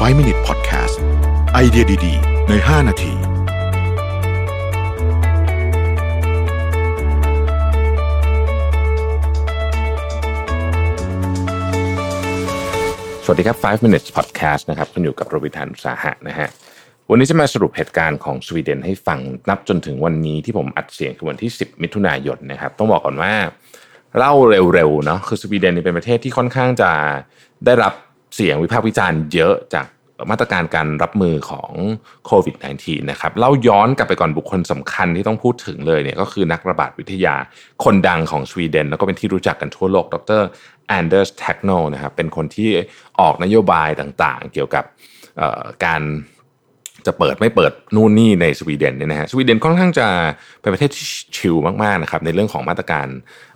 5 Minute Podcast ไอเดียดี ๆ ใน 5 นาที สวัสดีครับ 5 minutes podcast นะครับคุณอยู่กับโรบินทานุสาหะนะฮะ วันนี้จะมาสรุปเหตุการณ์ของสวีเดนให้ฟังนับจนถึงวันนี้ที่ผมอัดเสียงคือวันที่ 10 มิถุนายนนะครับ ต้องบอกก่อนว่าเล่าเร็วๆเนาะคือสวีเดนเป็นประเทศที่ค่อนข้างจะได้รับ เสียงวิพากษ์วิจารณ์เยอะจากมาตรการการรับมือของโควิด -19 นะครับเล่าย้อนกลับไปก่อนบุคคลสำคัญที่ต้องพูดถึงเลยเนี่ยก็คือนักระบาดวิทยาคนดังของสวีเดน แล้วก็เป็นที่รู้จักกันทั่วโลก ดรแอนเดอร์สแทกโนนะครับเป็นคนที่ออกนโยบายต่างๆ เกี่ยวกับการจะเปิดไม่เปิดนู่นนี่ในสวีเดนเนี่ยนะฮะสวีเดนค่อนข้างจะเป็นประเทศที่ chill มากๆนะครับในเรื่องของมาตรการ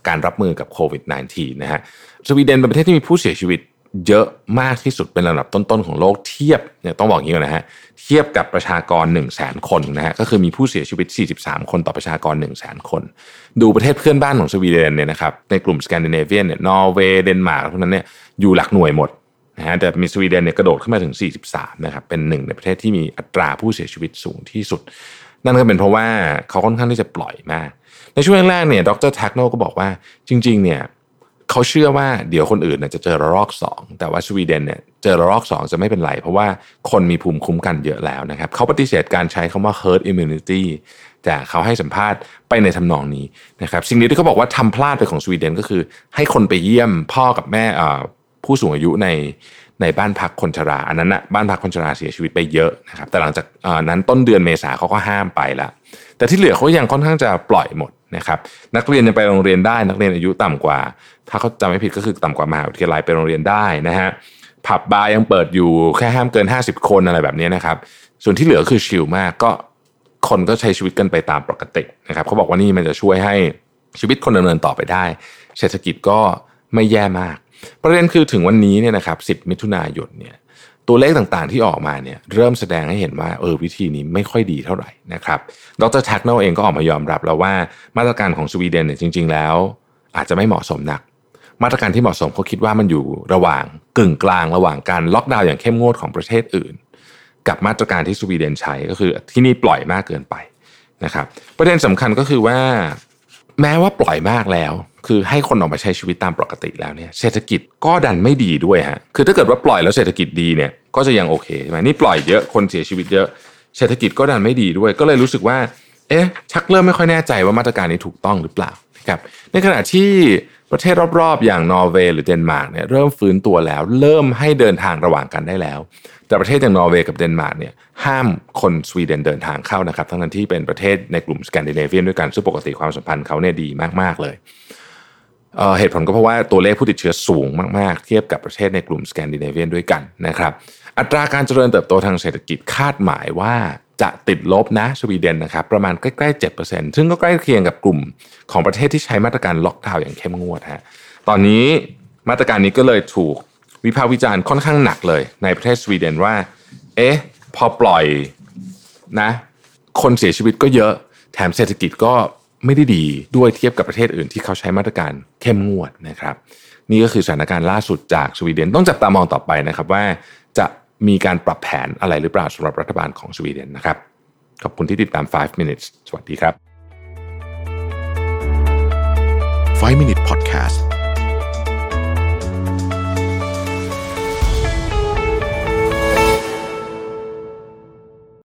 การรับมือกับโควิด -19 นะฮะสวีเดนเป็นประเทศที่มีผู้เสียชีวิต เยอะมากที่สุดเป็นระดับต้นๆของโลกเทียบเนี่ยต้องบอกอย่างนี้ก่อนนะฮะเทียบกับประชากร 1 0 0 0 0แสนคนนะฮะก็คือมีผู้เสียชีวิต 43 คนต่อประชากร 1 0 0 0 0แสนคน ดูประเทศเพื่อนบ้านของสวีเดนเนี่ยนะครับในกลุ่มสแกนดิเนเวียนเนี่ยนอร์เวย์เดนมาร์กพวกนั้นเนี่ยอยู่หลักหน่วยหมดนะฮะแต่มีสวีเดนเนี่ยกระโดดขึ้นมาถึง 43นะครับเป็นหนึ่งในประเทศที่มีอัตราผู้เสียชีวิตสูงที่สุด นั่นก็เป็นเพราะว่าเขาค่อนข้างที่จะปล่อยมาก ในช่วงแรกเนี่ยดรแท็กโนก็บอกว่าจริงๆเนี่ย เขาเชื่อว่าเดี๋ยวคนอื่นจะเจอระลอก 2 แต่ว่าสวีเดนเนี่ยเจอระลอก 2 จะไม่เป็นไร เพราะว่าคนมีภูมิคุ้มกันเยอะแล้วนะครับเขาปฏิเสธการใช้คำว่า herd immunity แต่เขาให้สัมภาษณ์ไปในทำนองนี้นะครับสิ่งนี้ที่เขาบอกว่าทำพลาดไปของสวีเดนก็คือ ให้คนไปเยี่ยมพ่อกับแม่ผู้สูงอายุในในบ้านพักคนชรา อันนั้นนะบ้านพักคนชราเสียชีวิตไปเยอะนะครับแต่หลังจากนั้นต้นเดือนเมษาเขาก็ห้ามไปแล้วแต่ที่เหลือเขายังค่อนข้างจะปล่อยหมด นะครับนักเรียนยังไปโรงเรียนได้ นักเรียนอายุต่ำกว่า ถ้าเขาจำไม่ผิดก็คือต่ำกว่ามหาวิทยาลัยไปโรงเรียนได้นะฮะผับบาร์ยังเปิดอยู่แค่ห้ามเกิน 50 คนอะไรแบบนี้นะครับส่วนที่เหลือคือชิลมากก็คนก็ใช้ชีวิตกันไปตามปกตินะครับเขาบอกว่านี่มันจะช่วยให้ชีวิตคนดำเนินต่อไปได้ เศรษฐกิจก็ไม่แย่มาก ประเด็นคือถึงวันนี้เนี่ยนะครับ 10 มิถุนายนเนี่ย ตัวเลขต่างๆที่ออกมาเนี่ยเริ่มแสดงให้เห็นว่าเออวิธีนี้ไม่ค่อยดีเท่าไหร่นะครับดรแทกโนเองก็ออกมายอมรับแล้วว่ามาตรการของสวีเดนเนี่ยจริง ๆ แล้ว อาจจะไม่เหมาะสมนัก มาตรการที่เหมาะสมเขาคิดว่ามันอยู่ระหว่างกึ่งกลางระหว่างการล็อกดาวน์อย่างเข้มงวดของประเทศอื่น กับมาตรการที่สวีเดนใช้ก็คือที่นี่ปล่อยมากเกินไปนะครับ ประเด็นสำคัญก็คือว่า แม้ว่าปล่อยมากแล้ว คือให้คนออกมาใช้ชีวิตตามปกติแล้วเนี่ยเศรษฐกิจก็ดันไม่ดีด้วยฮะคือถ้าเกิดว่าปล่อยแล้วเศรษฐกิจดีเนี่ยก็จะยังโอเคใช่ไหมนี่ปล่อยเยอะคนเสียชีวิตเยอะเศรษฐกิจก็ดันไม่ดีด้วย ก็เลยรู้สึกว่า เอ๊ะ ชักเริ่มไม่ค่อยแน่ใจว่ามาตรการนี้ถูกต้องหรือเปล่าครับในขณะที่ประเทศรอบๆ อย่างนอร์เวย์หรือเดนมาร์กเนี่ยเริ่มฟื้นตัวแล้ว เริ่มให้เดินทางระหว่างกันได้แล้ว แต่ประเทศอย่างนอร์เวย์กับเดนมาร์กเนี่ยห้ามคนสวีเดนเดินทางเข้านะครับ ทั้งนั้นที่เป็นประเทศในกลุ่มสแกนดิเนเวียนด้วยกันซึ่งปกติความสัมพันธ์เขาเนี่ยดีมากๆเลย เหตุผลก็เพราะว่าตัวเลขผู้ติดเชื้อสูงมาก ๆ เทียบกับประเทศในกลุ่มสแกนดิเนเวียนด้วยกันนะครับ อัตราการเจริญเติบโตทางเศรษฐกิจคาดหมายว่าจะติดลบนะสวีเดนนะครับประมาณใกล้ๆ7%ซึ่งก็ใกล้เคียงกับกลุ่มของประเทศที่ใช้มาตรการล็อกดาวน์อย่างเข้มงวดฮะตอนนี้มาตรการนี้ก็เลยถูกวิพากษ์วิจารณ์ค่อนข้างหนักเลย ในประเทศสวีเดนว่า เอ๊ะ พอปล่อยนะ คนเสียชีวิตก็เยอะ แถมเศรษฐกิจก็ ไม่ได้ดีด้วยเทียบกับประเทศอื่นที่เขาใช้มาตรการเข้มงวดนะครับ นี่ก็คือสถานการณ์ล่าสุดจากสวีเดนต้องจับตามองต่อไปนะครับว่าจะมีการปรับแผนอะไรหรือเปล่าสำหรับรัฐบาลของสวีเดนนะครับ ขอบคุณที่ติดตาม 5 minutes สวัสดีครับ 5 minute podcast